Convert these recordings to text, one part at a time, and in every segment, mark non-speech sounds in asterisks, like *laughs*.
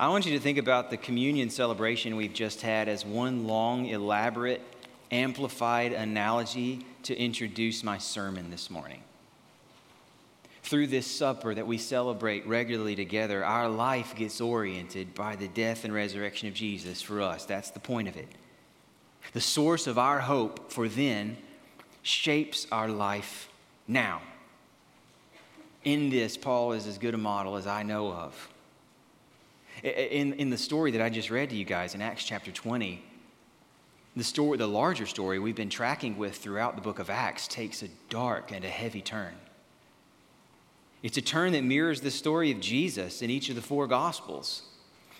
I want you to think about the communion celebration we've just had as one long, elaborate, amplified analogy to introduce my sermon this morning. Through this supper that we celebrate regularly together, our life gets oriented by the death and resurrection of Jesus for us. That's the point of it. The source of our hope for then shapes our life now. In this, Paul is as good a model as I know of. In, in the story that I just read to you guys in Acts chapter 20, the story, the larger story we've been tracking with throughout the book of Acts takes a dark and a heavy turn. It's a turn that mirrors the story of Jesus in each of the four Gospels.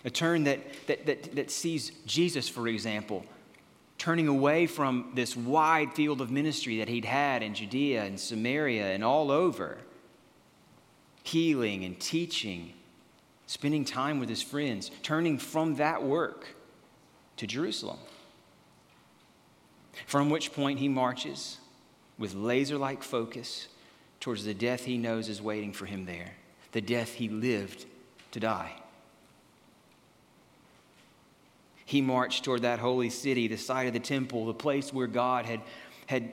A turn that, that, that, that sees Jesus, for example, turning away from this wide field of ministry that he'd had in Judea and Samaria and all over, healing and teaching, spending time with his friends, turning from that work to Jerusalem. From which point he marches with laser like focus towards the death he knows is waiting for him there, the death he lived to die. He marched toward that holy city, the site of the temple, the place where God had, had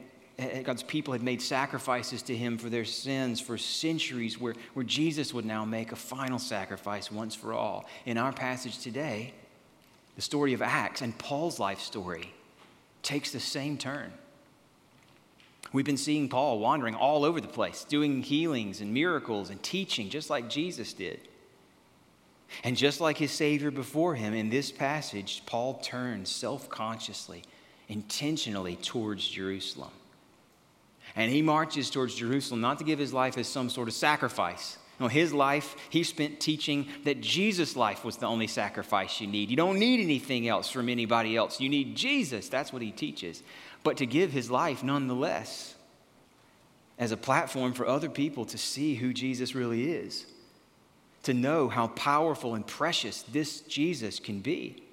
God's people had made sacrifices to him for their sins for centuries, where, where Jesus would now make a final sacrifice once for all. In our passage today, the story of Acts and Paul's life story takes the same turn. We've been seeing Paul wandering all over the place, doing healings and miracles and teaching, just like Jesus did. And just like his Savior before him, in this passage, Paul turns self consciously, intentionally towards Jerusalem. And he marches towards Jerusalem not to give his life as some sort of sacrifice. No, his life, he spent teaching that Jesus' life was the only sacrifice you need. You don't need anything else from anybody else. You need Jesus. That's what he teaches but to give his life nonetheless as a platform for other people to see who Jesus really is, to know how powerful and precious this Jesus can be.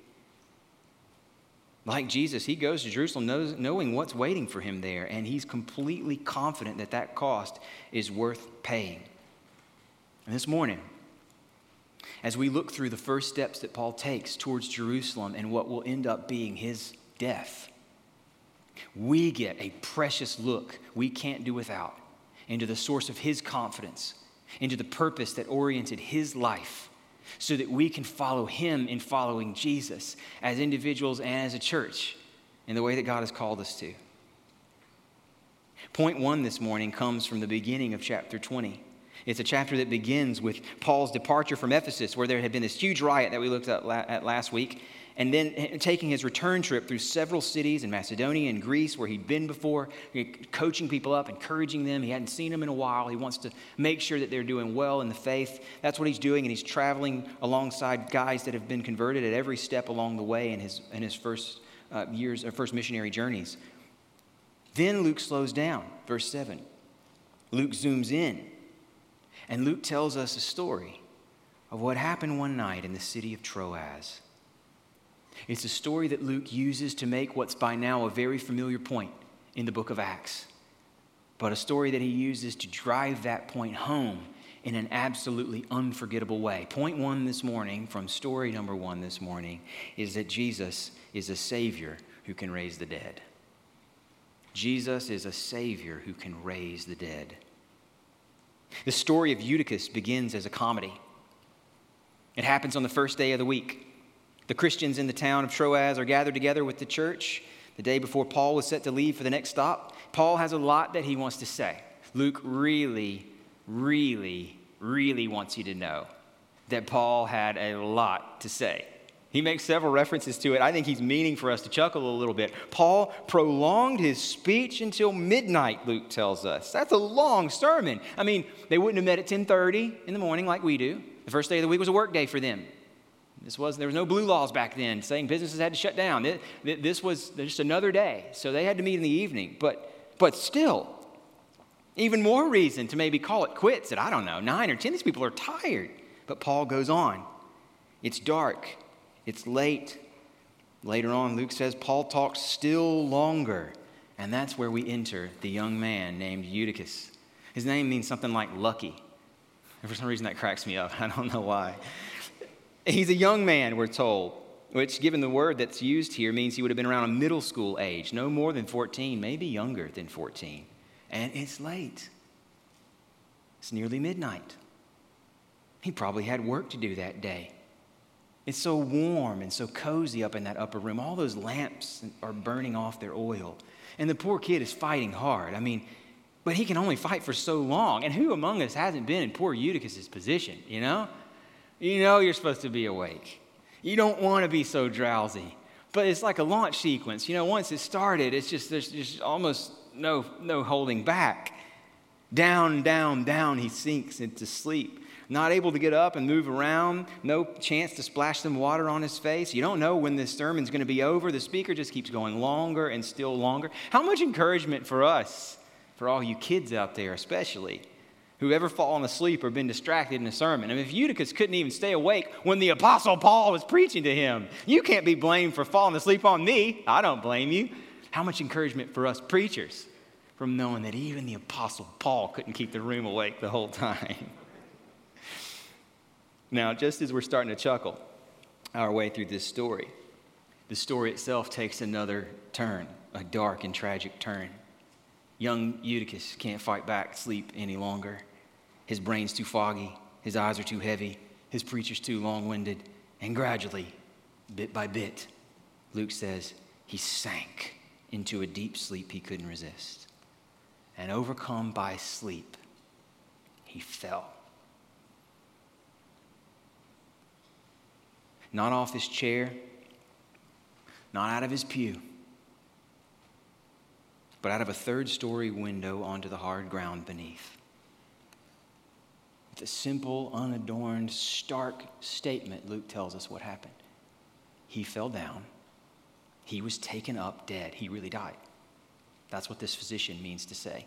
Like Jesus, he goes to Jerusalem knows, knowing what's waiting for him there, and he's completely confident that that cost is worth paying. And this morning, as we look through the first steps that Paul takes towards Jerusalem and what will end up being his death, we get a precious look we can't do without into the source of His confidence, into the purpose that oriented His life, so that we can follow Him in following Jesus as individuals and as a church in the way that God has called us to. Point one this morning comes from the beginning of chapter 20. It's a chapter that begins with Paul's departure from Ephesus, where there had been this huge riot that we looked at, last week and then taking his return trip through several cities in Macedonia and Greece where he'd been before, coaching people up, encouraging them. He hadn't seen them in a while. He wants to make sure that they're doing well in the faith. That's what he's doing, and he's traveling alongside guys that have been converted at every step along the way in his, in his first uh, years, or first missionary journeys. Then Luke slows down, verse 7. Luke zooms in, and Luke tells us a story of what happened one night in the city of Troas. It's a story that Luke uses to make what's by now a very familiar point in the book of Acts, but a story that he uses to drive that point home in an absolutely unforgettable way. Point one this morning, from story number one this morning, is that Jesus is a Savior who can raise the dead. Jesus is a Savior who can raise the dead. The story of Eutychus begins as a comedy. It happens on the first day of the week. The Christians in the town of Troas are gathered together with the church the day before Paul was set to leave for the next stop. Paul has a lot that he wants to say. Luke really, really, really wants you to know that Paul had a lot to say. He makes several references to it. I think he's meaning for us to chuckle a little bit. Paul prolonged his speech until midnight, Luke tells us. That's a long sermon. I mean, they wouldn't have met at 10:30 in the morning like we do. The first day of the week was a work day for them. This was, there was no blue laws back then saying businesses had to shut down. this was just another day. So they had to meet in the evening. But, but still, even more reason to maybe call it quits at, I don't know, nine or 10. These people are tired. But Paul goes on. It's dark. It's late. Later on, Luke says Paul talks still longer. And that's where we enter the young man named Eutychus. His name means something like lucky. And for some reason, that cracks me up. *laughs* I don't know why. He's a young man, we're told, which, given the word that's used here, means he would have been around a middle school age, no more than 14, maybe younger than 14. And it's late. It's nearly midnight. He probably had work to do that day. It's so warm and so cozy up in that upper room. All those lamps are burning off their oil. And the poor kid is fighting hard. I mean, but he can only fight for so long. And who among us hasn't been in poor Eutychus's position, you know? You know you're supposed to be awake. You don't want to be so drowsy. But it's like a launch sequence. You know, once it started, it's just there's just almost no no holding back. Down, down, down, he sinks into sleep not able to get up and move around, no chance to splash some water on his face. You don't know when this sermon's going to be over. The speaker just keeps going longer and still longer. How much encouragement for us, for all you kids out there, especially, who ever fallen asleep or been distracted in a sermon. I mean, if Eutychus couldn't even stay awake when the Apostle Paul was preaching to him, you can't be blamed for falling asleep on me. I don't blame you. How much encouragement for us preachers from knowing that even the Apostle Paul couldn't keep the room awake the whole time. *laughs* Now, just as we're starting to chuckle our way through this story, the story itself takes another turn, a dark and tragic turn. Young Eutychus can't fight back sleep any longer. His brain's too foggy, his eyes are too heavy, his preacher's too long winded, and gradually, bit by bit, Luke says, he sank into a deep sleep he couldn't resist. And overcome by sleep, he fell. not off his chair, not out of his pew, but out of a third story window onto the hard ground beneath. With a simple, unadorned, stark statement, Luke tells us what happened. He fell down, he was taken up dead, he really died. That's what this physician means to say.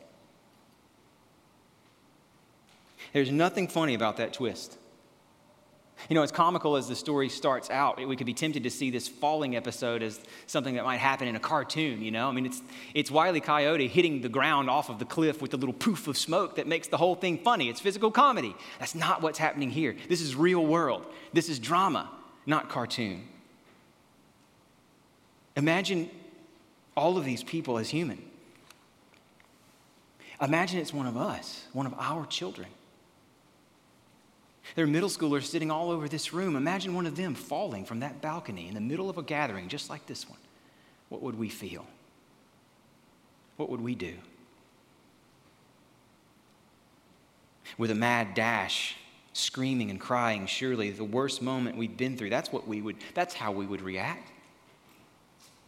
There's nothing funny about that twist. You know, as comical as the story starts out, we could be tempted to see this falling episode as something that might happen in a cartoon, you know? I mean, it's, it's Wile E. Coyote hitting the ground off of the cliff with a little poof of smoke that makes the whole thing funny. It's physical comedy. That's not what's happening here. This is real world. This is drama, not cartoon. Imagine all of these people as human. Imagine it's one of us, one of our children. There are middle schoolers sitting all over this room. Imagine one of them falling from that balcony in the middle of a gathering just like this one. What would we feel? What would we do? With a mad dash, screaming and crying, surely the worst moment we've been through, that's what we would, that's how we would react.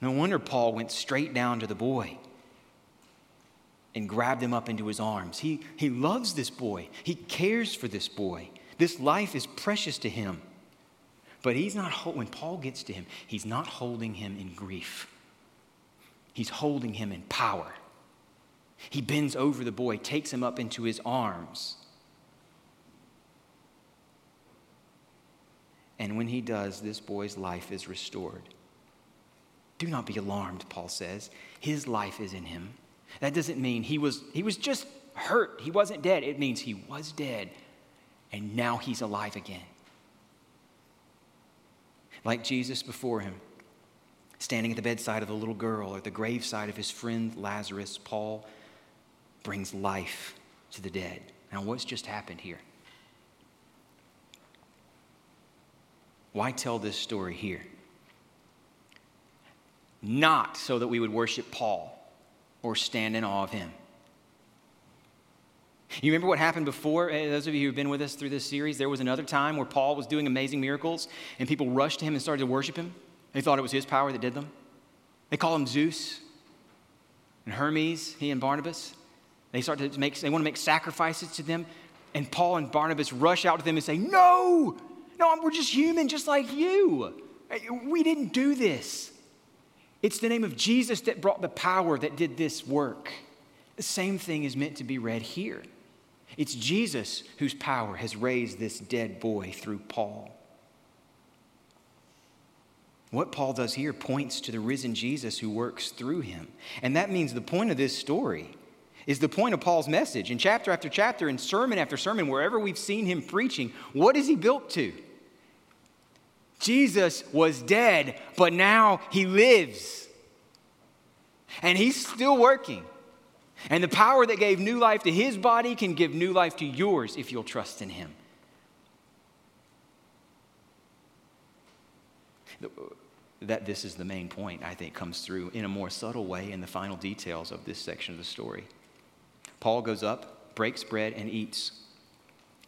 No wonder Paul went straight down to the boy and grabbed him up into his arms. He, he loves this boy, he cares for this boy. This life is precious to him. But he's not, when Paul gets to him, he's not holding him in grief. He's holding him in power. He bends over the boy, takes him up into his arms. And when he does, this boy's life is restored. Do not be alarmed, Paul says. His life is in him. That doesn't mean he was, he was just hurt. He wasn't dead. It means he was dead, and now he's alive again. Like Jesus before him, standing at the bedside of the little girl or the graveside of his friend Lazarus, Paul brings life to the dead. Now, what's just happened here? Why tell this story here? Not so that we would worship Paul or stand in awe of him. You remember what happened before? Eh, those of you who've been with us through this series, there was another time where Paul was doing amazing miracles and people rushed to him and started to worship him. They thought it was his power that did them. They call him Zeus and Hermes, he and Barnabas. They start to make, they want to make sacrifices to them. And Paul and Barnabas rush out to them and say, No, no, we're just human, just like you. Eh, we didn't do this. It's the name of Jesus that brought the power that did this work. The same thing is meant to be read here. It's Jesus whose power has raised this dead boy through Paul. What Paul does here points to the risen Jesus who works through him. And that means the point of this story is the point of Paul's message. In chapter after chapter, in sermon after sermon, wherever we've seen him preaching, what is he built to? Jesus was dead, but now he lives. And he's still working. And the power that gave new life to his body can give new life to yours if you'll trust in him. That this is the main point, I think, comes through in a more subtle way in the final details of this section of the story. Paul goes up, breaks bread, and eats.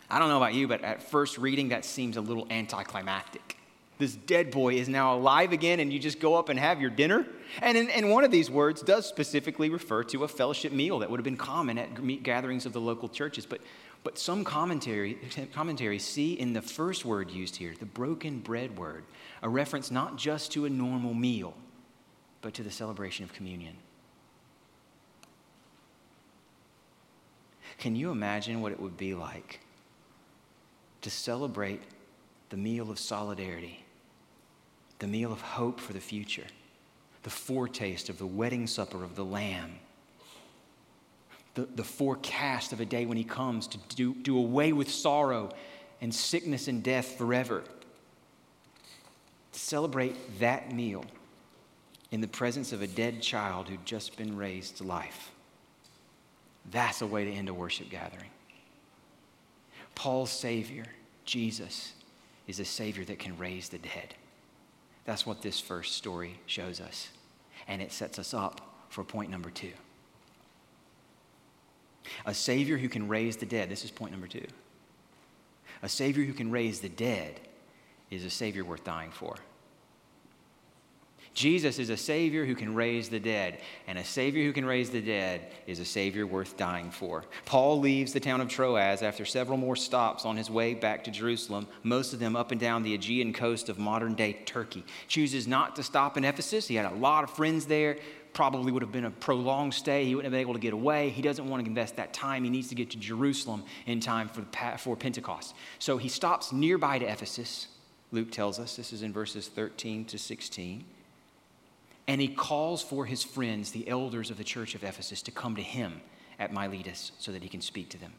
I don't know about you, but at first reading, that seems a little anticlimactic. This dead boy is now alive again, and you just go up and have your dinner. And, in, and one of these words does specifically refer to a fellowship meal that would have been common at gatherings of the local churches. But, but some commentary, *laughs* commentaries see in the first word used here, the broken bread word, a reference not just to a normal meal, but to the celebration of communion. Can you imagine what it would be like to celebrate the meal of solidarity the meal of hope for the future, the foretaste of the wedding supper of the Lamb, the, the forecast of a day when He comes to do, do away with sorrow and sickness and death forever. To celebrate that meal in the presence of a dead child who'd just been raised to life. That's a way to end a worship gathering. Paul's Savior, Jesus, is a Savior that can raise the dead. That's what this first story shows us. And it sets us up for point number two. A Savior who can raise the dead. This is point number two. A Savior who can raise the dead is a Savior worth dying for. Jesus is a Savior who can raise the dead, and a Savior who can raise the dead is a Savior worth dying for. Paul leaves the town of Troas after several more stops on his way back to Jerusalem, most of them up and down the Aegean coast of modern day Turkey. Chooses not to stop in Ephesus. He had a lot of friends there. Probably would have been a prolonged stay. He wouldn't have been able to get away. He doesn't want to invest that time. He needs to get to Jerusalem in time for, for Pentecost. So he stops nearby to Ephesus. Luke tells us this is in verses 13 to 16 and he calls for his friends, the elders of the church of Ephesus, to come to him at Miletus so that he can speak to them.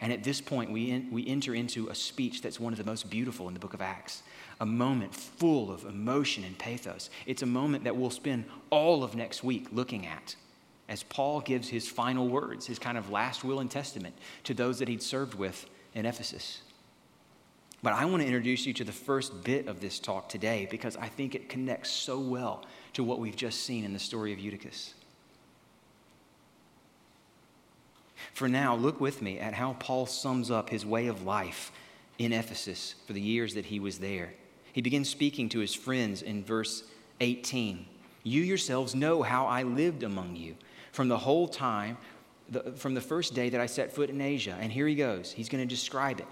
And at this point, we, in, we enter into a speech that's one of the most beautiful in the book of Acts, a moment full of emotion and pathos. It's a moment that we'll spend all of next week looking at as Paul gives his final words, his kind of last will and testament to those that he'd served with in Ephesus. But I want to introduce you to the first bit of this talk today because I think it connects so well to what we've just seen in the story of Eutychus. For now, look with me at how Paul sums up his way of life in Ephesus for the years that he was there. He begins speaking to his friends in verse 18. You yourselves know how I lived among you from the whole time, the, from the first day that I set foot in Asia. And here he goes. He's going to describe it.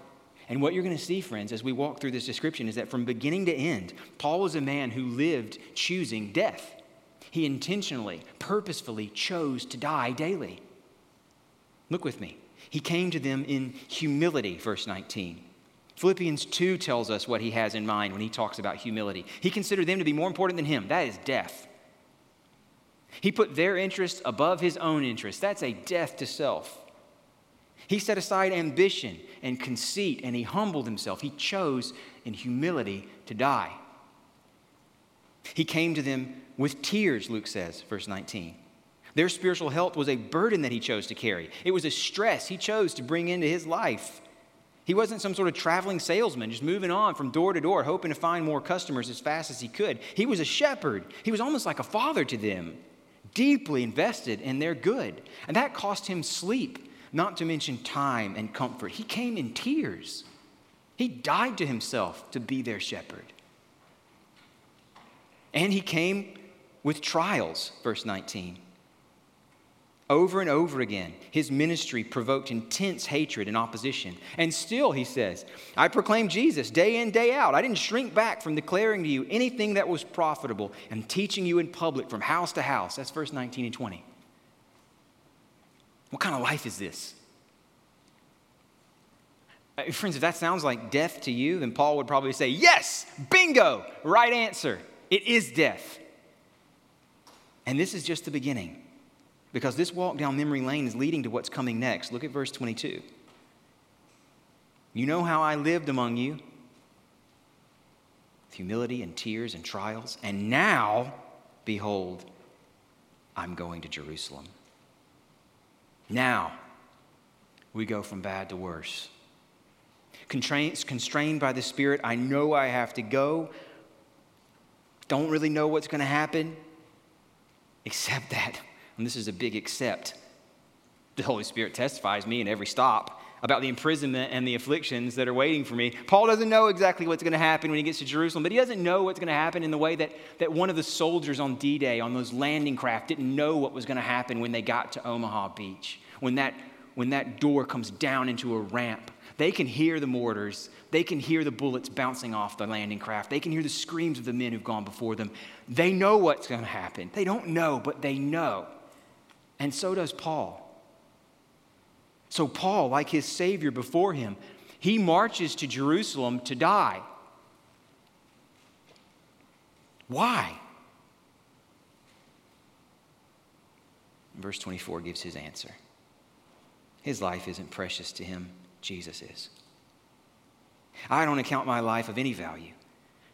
And what you're going to see, friends, as we walk through this description is that from beginning to end, Paul was a man who lived choosing death. He intentionally, purposefully chose to die daily. Look with me. He came to them in humility, verse 19. Philippians 2 tells us what he has in mind when he talks about humility. He considered them to be more important than him. That is death. He put their interests above his own interests. That's a death to self. He set aside ambition and conceit and he humbled himself. He chose in humility to die. He came to them with tears, Luke says, verse 19. Their spiritual health was a burden that he chose to carry, it was a stress he chose to bring into his life. He wasn't some sort of traveling salesman just moving on from door to door, hoping to find more customers as fast as he could. He was a shepherd. He was almost like a father to them, deeply invested in their good. And that cost him sleep not to mention time and comfort. He came in tears. He died to himself to be their shepherd. And he came with trials, verse 19. Over and over again, his ministry provoked intense hatred and opposition. And still, he says, I proclaim Jesus day in, day out. I didn't shrink back from declaring to you anything that was profitable and teaching you in public from house to house. That's verse 19 and 20. What kind of life is this? Friends, if that sounds like death to you, then Paul would probably say, Yes, bingo, right answer. It is death. And this is just the beginning because this walk down memory lane is leading to what's coming next. Look at verse 22. You know how I lived among you with humility and tears and trials. And now, behold, I'm going to Jerusalem. Now, we go from bad to worse. Constrained by the Spirit, I know I have to go. Don't really know what's going to happen, except that, and this is a big except, the Holy Spirit testifies me in every stop about the imprisonment and the afflictions that are waiting for me. Paul doesn't know exactly what's going to happen when he gets to Jerusalem, but he doesn't know what's going to happen in the way that, that one of the soldiers on D Day on those landing craft didn't know what was going to happen when they got to Omaha Beach. When that, when that door comes down into a ramp, they can hear the mortars, they can hear the bullets bouncing off the landing craft, they can hear the screams of the men who've gone before them. They know what's going to happen. They don't know, but they know. And so does Paul. So, Paul, like his Savior before him, he marches to Jerusalem to die. Why? Verse 24 gives his answer. His life isn't precious to him, Jesus is. I don't account my life of any value,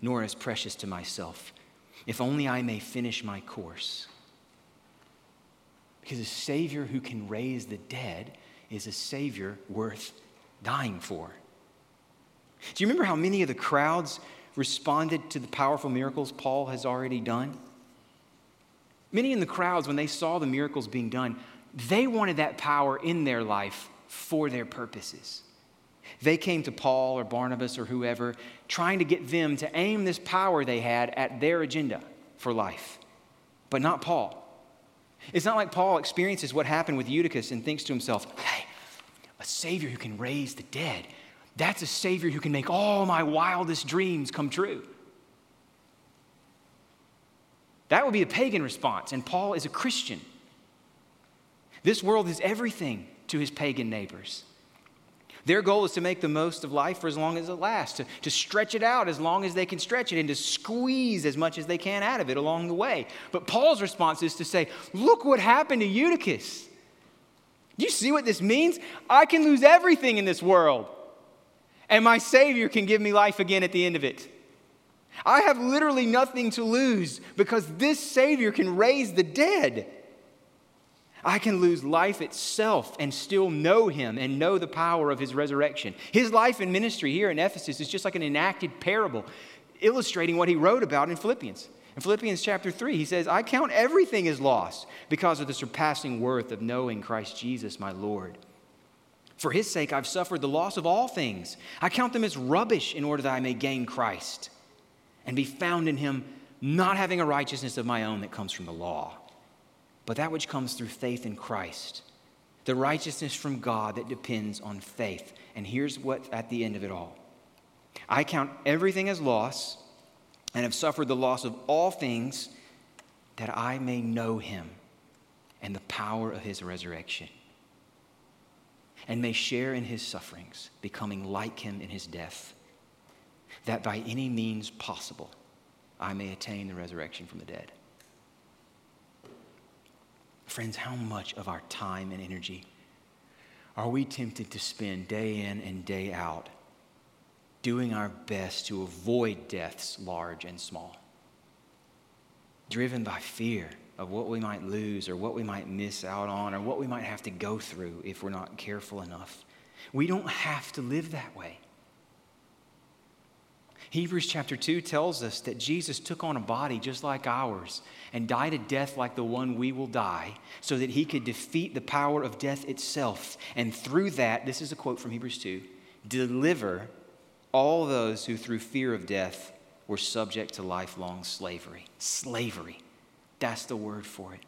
nor as precious to myself, if only I may finish my course. Because a Savior who can raise the dead is a Savior worth dying for. Do you remember how many of the crowds responded to the powerful miracles Paul has already done? Many in the crowds, when they saw the miracles being done, they wanted that power in their life for their purposes. They came to Paul or Barnabas or whoever, trying to get them to aim this power they had at their agenda for life, but not Paul. It's not like Paul experiences what happened with Eutychus and thinks to himself, hey, a Savior who can raise the dead. That's a Savior who can make all my wildest dreams come true. That would be a pagan response, and Paul is a Christian. This world is everything to his pagan neighbors. Their goal is to make the most of life for as long as it lasts, to, to stretch it out as long as they can stretch it, and to squeeze as much as they can out of it along the way. But Paul's response is to say, Look what happened to Eutychus. Do you see what this means? I can lose everything in this world, and my Savior can give me life again at the end of it. I have literally nothing to lose because this Savior can raise the dead. I can lose life itself and still know him and know the power of his resurrection. His life and ministry here in Ephesus is just like an enacted parable illustrating what he wrote about in Philippians. In Philippians chapter 3, he says, I count everything as lost because of the surpassing worth of knowing Christ Jesus, my Lord. For his sake, I've suffered the loss of all things. I count them as rubbish in order that I may gain Christ and be found in him, not having a righteousness of my own that comes from the law but that which comes through faith in Christ, the righteousness from God that depends on faith. And here's what at the end of it all I count everything as loss and have suffered the loss of all things that I may know him and the power of his resurrection and may share in his sufferings, becoming like him in his death, that by any means possible I may attain the resurrection from the dead. Friends, how much of our time and energy are we tempted to spend day in and day out doing our best to avoid deaths large and small? Driven by fear of what we might lose or what we might miss out on or what we might have to go through if we're not careful enough. We don't have to live that way. Hebrews chapter 2 tells us that Jesus took on a body just like ours and died a death like the one we will die so that he could defeat the power of death itself. And through that, this is a quote from Hebrews 2 deliver all those who through fear of death were subject to lifelong slavery. Slavery. That's the word for it.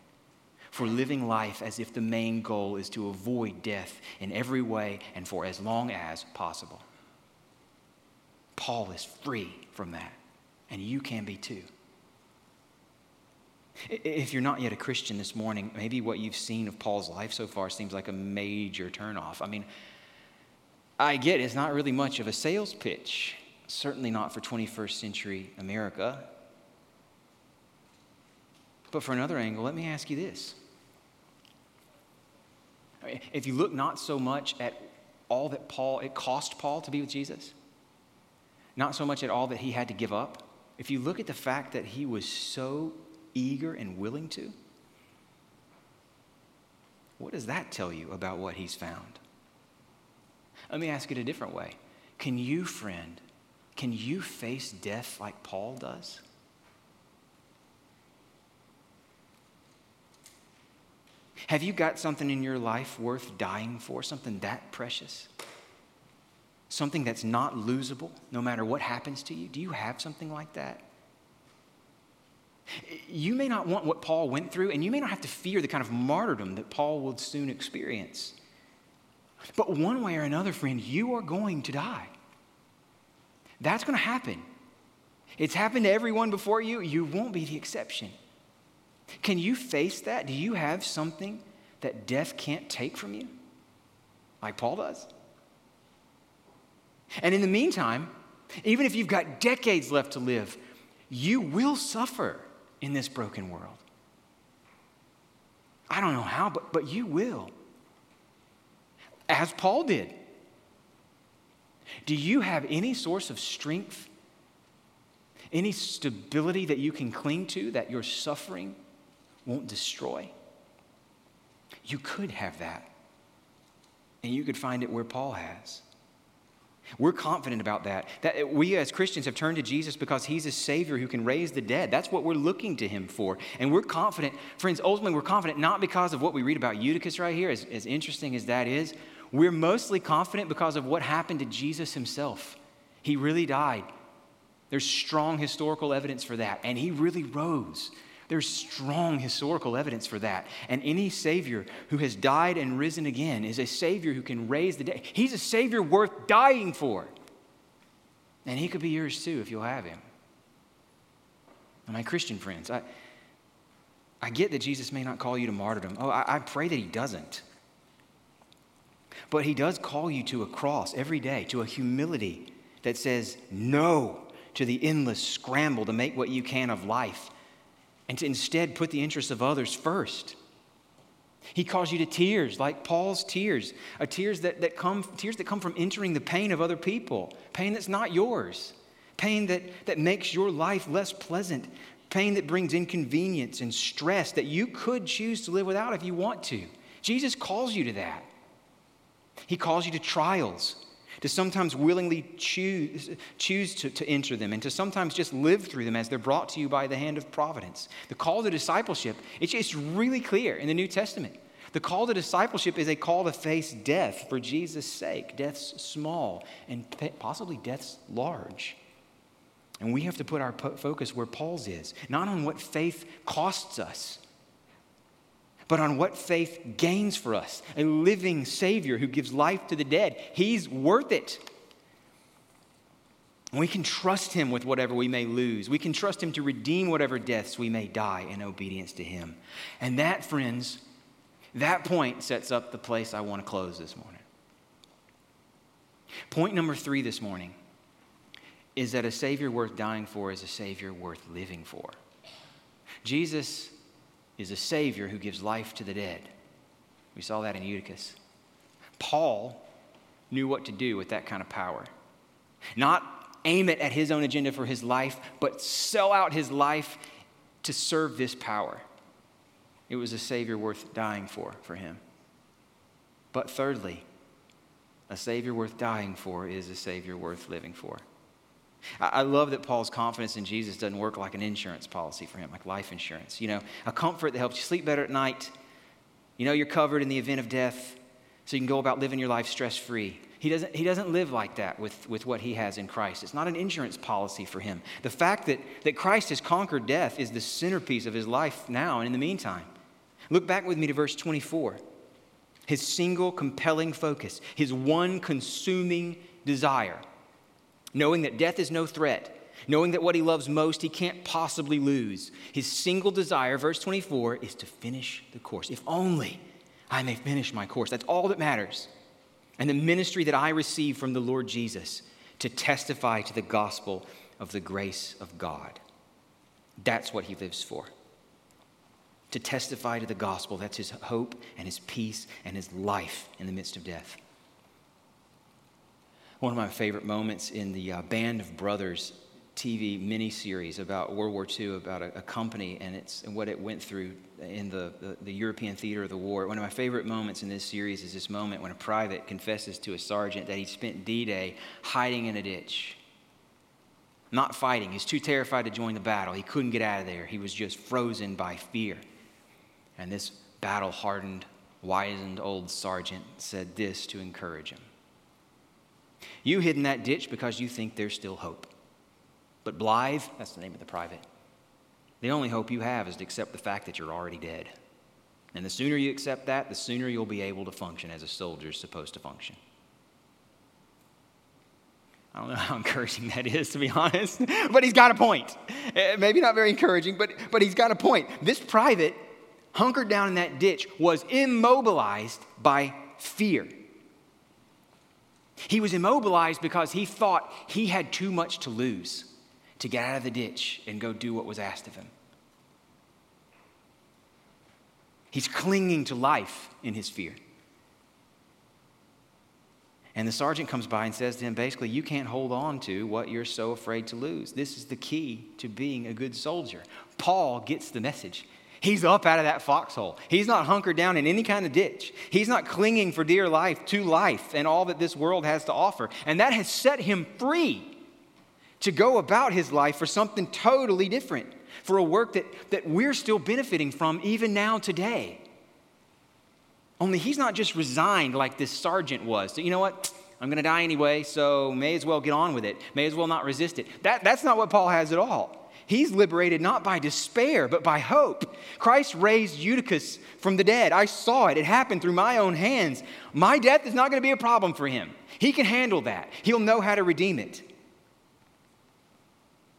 For living life as if the main goal is to avoid death in every way and for as long as possible. Paul is free from that, and you can be too. If you're not yet a Christian this morning, maybe what you've seen of Paul's life so far seems like a major turnoff. I mean, I get it, it's not really much of a sales pitch, certainly not for 21st century America. But for another angle, let me ask you this. If you look not so much at all that Paul, it cost Paul to be with Jesus, not so much at all that he had to give up, if you look at the fact that he was so eager and willing to, what does that tell you about what he's found? Let me ask it a different way. Can you, friend, can you face death like Paul does? Have you got something in your life worth dying for? Something that precious? Something that's not losable no matter what happens to you? Do you have something like that? You may not want what Paul went through, and you may not have to fear the kind of martyrdom that Paul will soon experience. But one way or another, friend, you are going to die. That's going to happen. It's happened to everyone before you. You won't be the exception. Can you face that? Do you have something that death can't take from you? Like Paul does? And in the meantime, even if you've got decades left to live, you will suffer in this broken world. I don't know how, but, but you will as Paul did. Do you have any source of strength, any stability that you can cling to that your suffering won't destroy? You could have that. And you could find it where Paul has. We're confident about that. That we as Christians have turned to Jesus because he's a savior who can raise the dead. That's what we're looking to him for. And we're confident, friends, ultimately we're confident not because of what we read about Eutychus right here, as, as interesting as that is, we're mostly confident because of what happened to Jesus himself. He really died. There's strong historical evidence for that. And he really rose. There's strong historical evidence for that. And any Savior who has died and risen again is a Savior who can raise the dead. He's a Savior worth dying for. And He could be yours too if you'll have Him. And my Christian friends, I, I get that Jesus may not call you to martyrdom. Oh, I, I pray that He doesn't. But he does call you to a cross every day, to a humility that says no to the endless scramble to make what you can of life and to instead put the interests of others first. He calls you to tears, like Paul's tears, a tears that, that come, tears that come from entering the pain of other people, pain that's not yours, pain that, that makes your life less pleasant, pain that brings inconvenience and stress that you could choose to live without if you want to. Jesus calls you to that. He calls you to trials, to sometimes willingly choose, choose to, to enter them, and to sometimes just live through them as they're brought to you by the hand of providence. The call to discipleship, it's, it's really clear in the New Testament. The call to discipleship is a call to face death for Jesus' sake. Death's small and possibly death's large. And we have to put our focus where Paul's is, not on what faith costs us, but on what faith gains for us a living Savior who gives life to the dead. He's worth it. We can trust Him with whatever we may lose. We can trust Him to redeem whatever deaths we may die in obedience to Him. And that, friends, that point sets up the place I want to close this morning. Point number three this morning is that a Savior worth dying for is a Savior worth living for. Jesus is a Savior who gives life to the dead. We saw that in Eutychus. Paul knew what to do with that kind of power. Not aim it at his own agenda for his life, but sell out his life to serve this power. It was a Savior worth dying for for him. But thirdly, a Savior worth dying for is a Savior worth living for. I love that Paul's confidence in Jesus doesn't work like an insurance policy for him, like life insurance. You know, a comfort that helps you sleep better at night. You know, you're covered in the event of death, so you can go about living your life stress free. He doesn't, he doesn't live like that with, with what he has in Christ. It's not an insurance policy for him. The fact that, that Christ has conquered death is the centerpiece of his life now and in the meantime. Look back with me to verse 24. His single compelling focus, his one consuming desire knowing that death is no threat, knowing that what he loves most he can't possibly lose. His single desire, verse 24, is to finish the course. If only I may finish my course. That's all that matters. And the ministry that I receive from the Lord Jesus to testify to the gospel of the grace of God. That's what he lives for. To testify to the gospel, that's his hope and his peace and his life in the midst of death. One of my favorite moments in the uh, Band of Brothers TV miniseries about World War II, about a, a company and, it's, and what it went through in the, the, the, European theater of the war. One of my favorite moments in this series is this moment when a private confesses to a sergeant that he spent D Day hiding in a ditch, not fighting. He's too terrified to join the battle. He couldn't get out of there. He was just frozen by fear. And this battle hardened, wizened old sergeant said this to encourage him You hid in that ditch because you think there's still hope. But Blithe, that's the name of the private, the only hope you have is to accept the fact that you're already dead. And the sooner you accept that, the sooner you'll be able to function as a soldier is supposed to function. I don't know how *laughs* encouraging that is, to be honest, *laughs* but he's got a point. Eh, maybe not very encouraging, but, but he's got a point. This private, hunkered down in that ditch, was immobilized by fear. He was immobilized because he thought he had too much to lose to get out of the ditch and go do what was asked of him. He's clinging to life in his fear. And the sergeant comes by and says to him, basically, you can't hold on to what you're so afraid to lose. This is the key to being a good soldier. Paul gets the message. He's up out of that foxhole. He's not hunkered down in any kind of ditch. He's not clinging for dear life to life and all that this world has to offer. And that has set him free to go about his life for something totally different, for a work that, that we're still benefiting from even now today. Only he's not just resigned like this sergeant was. So, you know what? I'm going to die anyway, so may as well get on with it. May as well not resist it. That, that's not what Paul has at all. He's liberated not by despair, but by hope. Christ raised Eutychus from the dead. I saw it. It happened through my own hands. My death is not going to be a problem for him. He can handle that, he'll know how to redeem it.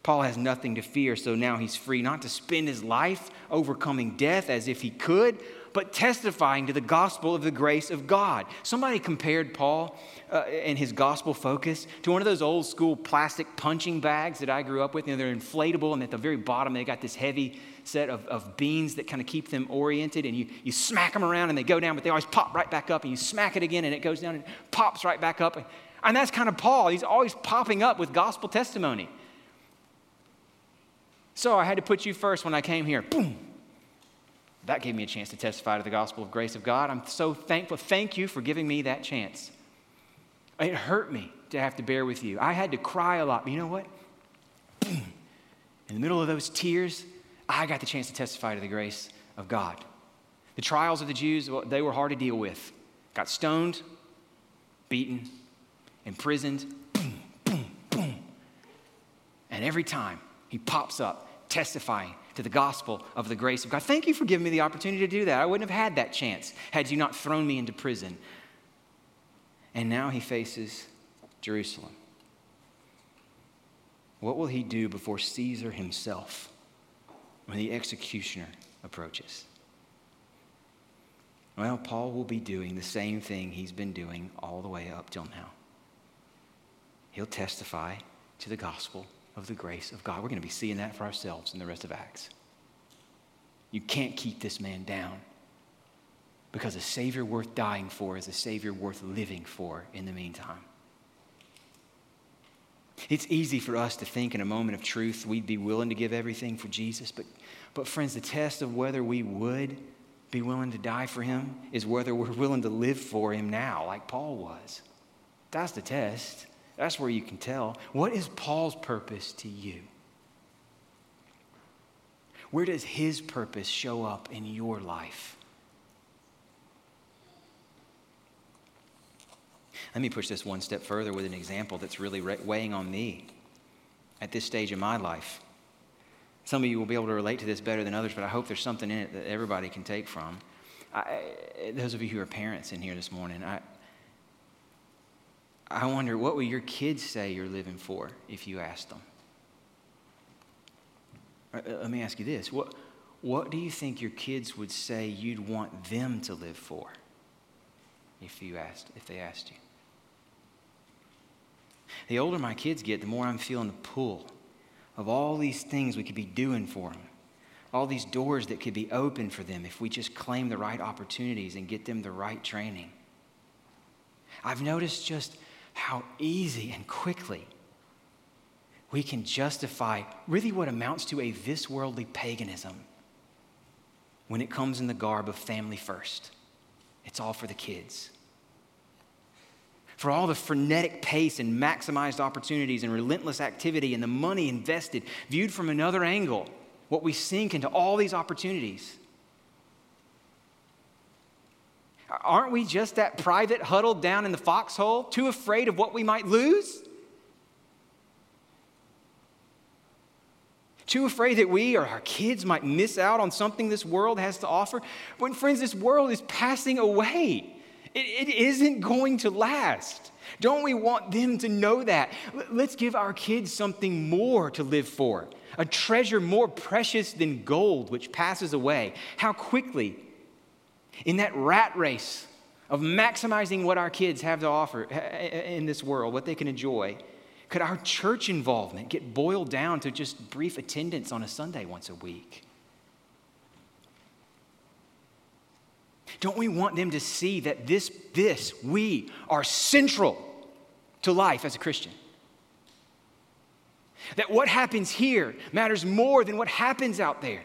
Paul has nothing to fear, so now he's free not to spend his life overcoming death as if he could, but testifying to the gospel of the grace of God. Somebody compared Paul uh, and his gospel focus to one of those old school plastic punching bags that I grew up with. You know, they're inflatable, and at the very bottom, they got this heavy set of, of beans that kind of keep them oriented, and you, you smack them around and they go down, but they always pop right back up, and you smack it again, and it goes down and pops right back up. And that's kind of Paul. He's always popping up with gospel testimony. So I had to put you first when I came here. Boom. That gave me a chance to testify to the gospel of grace of God. I'm so thankful. Thank you for giving me that chance. It hurt me to have to bear with you. I had to cry a lot. But you know what? *clears throat* In the middle of those tears, I got the chance to testify to the grace of God. The trials of the Jews, they were hard to deal with. Got stoned, beaten, imprisoned, boom, boom, boom. And every time he pops up testifying to the gospel of the grace of God. Thank you for giving me the opportunity to do that. I wouldn't have had that chance had you not thrown me into prison. And now he faces Jerusalem. What will he do before Caesar himself when the executioner approaches? Well, Paul will be doing the same thing he's been doing all the way up till now. He'll testify to the gospel of the grace of God. We're going to be seeing that for ourselves in the rest of Acts. You can't keep this man down because a Savior worth dying for is a Savior worth living for in the meantime. It's easy for us to think in a moment of truth we'd be willing to give everything for Jesus, but, but friends, the test of whether we would be willing to die for him is whether we're willing to live for him now, like Paul was. That's the test. That's where you can tell. What is Paul's purpose to you? Where does his purpose show up in your life? Let me push this one step further with an example that's really weighing on me at this stage in my life. Some of you will be able to relate to this better than others, but I hope there's something in it that everybody can take from. I, those of you who are parents in here this morning, I, I wonder what will your kids say you're living for if you ask them? Uh, uh, let me ask you this. What, what do you think your kids would say you'd want them to live for if you asked if they asked you? The older my kids get, the more I'm feeling the pull of all these things we could be doing for them. All these doors that could be open for them if we just claim the right opportunities and get them the right training. I've noticed just how easy and quickly we can justify really what amounts to a this worldly paganism when it comes in the garb of family first. It's all for the kids. For all the frenetic pace and maximized opportunities and relentless activity and the money invested, viewed from another angle, what we sink into all these opportunities. Aren't we just that private huddled down in the foxhole, too afraid of what we might lose? Too afraid that we or our kids might miss out on something this world has to offer? When, friends, this world is passing away, it, it isn't going to last. Don't we want them to know that? Let's give our kids something more to live for, a treasure more precious than gold, which passes away. How quickly in that rat race of maximizing what our kids have to offer eh, eh, eh, in this world, what they can enjoy, could our church involvement get boiled down to just brief attendance on a Sunday once a week? Don't we want them to see that this, this, we are central to life as a Christian? That what happens here matters more than what happens out there.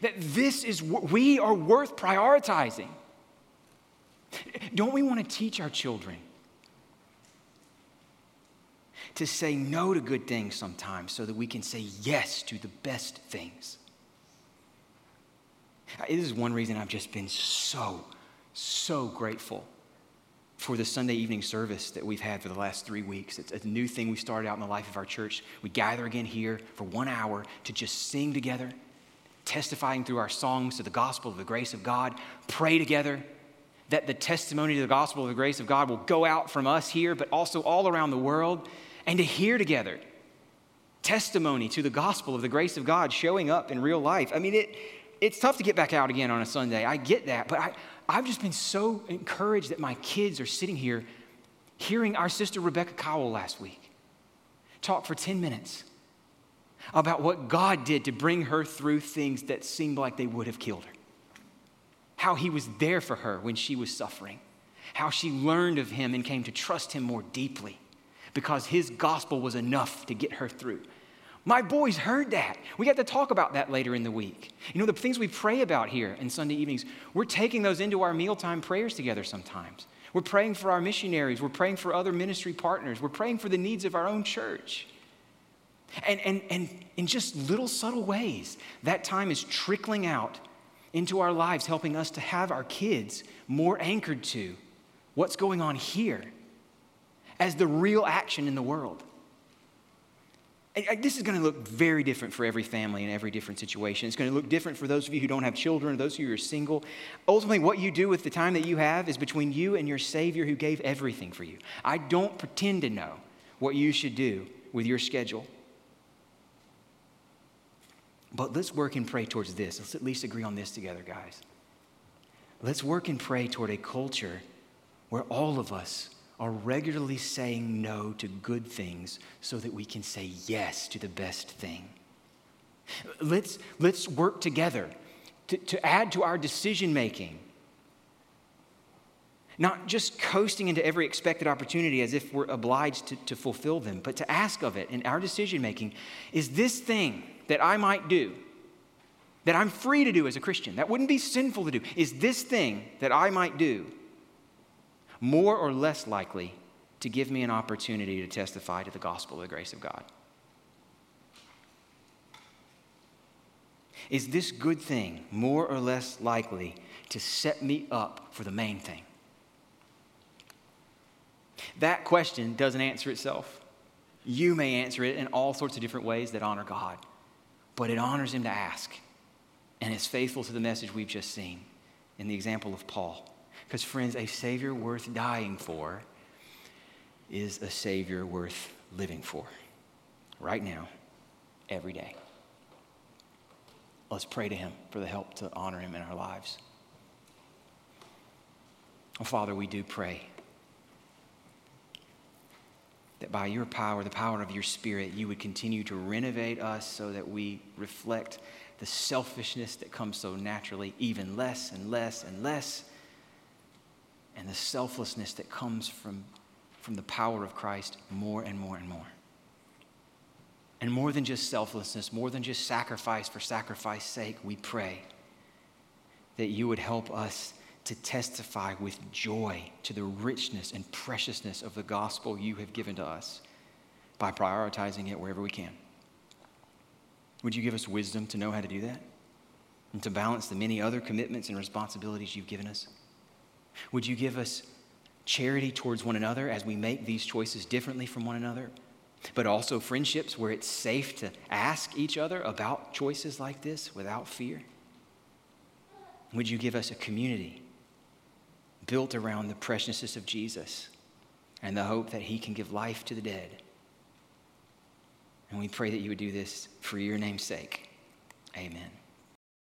That this is what we are worth prioritizing. Don't we want to teach our children to say no to good things sometimes so that we can say yes to the best things? This is one reason I've just been so, so grateful for the Sunday evening service that we've had for the last three weeks. It's a new thing we started out in the life of our church. We gather again here for one hour to just sing together testifying through our songs to the gospel of the grace of God, pray together that the testimony to the gospel of the grace of God will go out from us here, but also all around the world, and to hear together testimony to the gospel of the grace of God showing up in real life. I mean, it, it's tough to get back out again on a Sunday. I get that, but I, I've just been so encouraged that my kids are sitting here hearing our sister Rebecca Cowell last week talk for 10 minutes about what God did to bring her through things that seemed like they would have killed her. How he was there for her when she was suffering. How she learned of him and came to trust him more deeply because his gospel was enough to get her through. My boys heard that. We got to talk about that later in the week. You know, the things we pray about here in Sunday evenings, we're taking those into our mealtime prayers together sometimes. We're praying for our missionaries. We're praying for other ministry partners. We're praying for the needs of our own church. And, and, and in just little subtle ways, that time is trickling out into our lives, helping us to have our kids more anchored to what's going on here as the real action in the world. Uh, this is going to look very different for every family in every different situation. It's going to look different for those of you who don't have children, those of you who are single. Ultimately, what you do with the time that you have is between you and your Savior who gave everything for you. I don't pretend to know what you should do with your schedule. But let's work and pray towards this. Let's at least agree on this together, guys. Let's work and pray toward a culture where all of us are regularly saying no to good things so that we can say yes to the best thing. Let's, let's work together to, to add to our decision making. Not just coasting into every expected opportunity as if we're obliged to, to fulfill them, but to ask of it in our decision making is this thing that I might do, that I'm free to do as a Christian, that wouldn't be sinful to do, is this thing that I might do more or less likely to give me an opportunity to testify to the gospel of the grace of God? Is this good thing more or less likely to set me up for the main thing? That question doesn't answer itself. You may answer it in all sorts of different ways that honor God but it honors him to ask. And is faithful to the message we've just seen in the example of Paul. Because, friends, a Savior worth dying for is a Savior worth living for right now, every day. Let's pray to Him for the help to honor Him in our lives. Oh, Father, we do pray that by your power, the power of your Spirit, you would continue to renovate us so that we reflect the selfishness that comes so naturally, even less and less and less, and the selflessness that comes from, from the power of Christ more and more and more. And more than just selflessness, more than just sacrifice for sacrifice sake, we pray that you would help us to testify with joy to the richness and preciousness of the gospel you have given to us by prioritizing it wherever we can. Would you give us wisdom to know how to do that and to balance the many other commitments and responsibilities you've given us? Would you give us charity towards one another as we make these choices differently from one another? But also friendships where it's safe to ask each other about choices like this without fear? Would you give us a community built around the preciousness of Jesus and the hope that he can give life to the dead? And we pray that you would do this for your name's sake. Amen.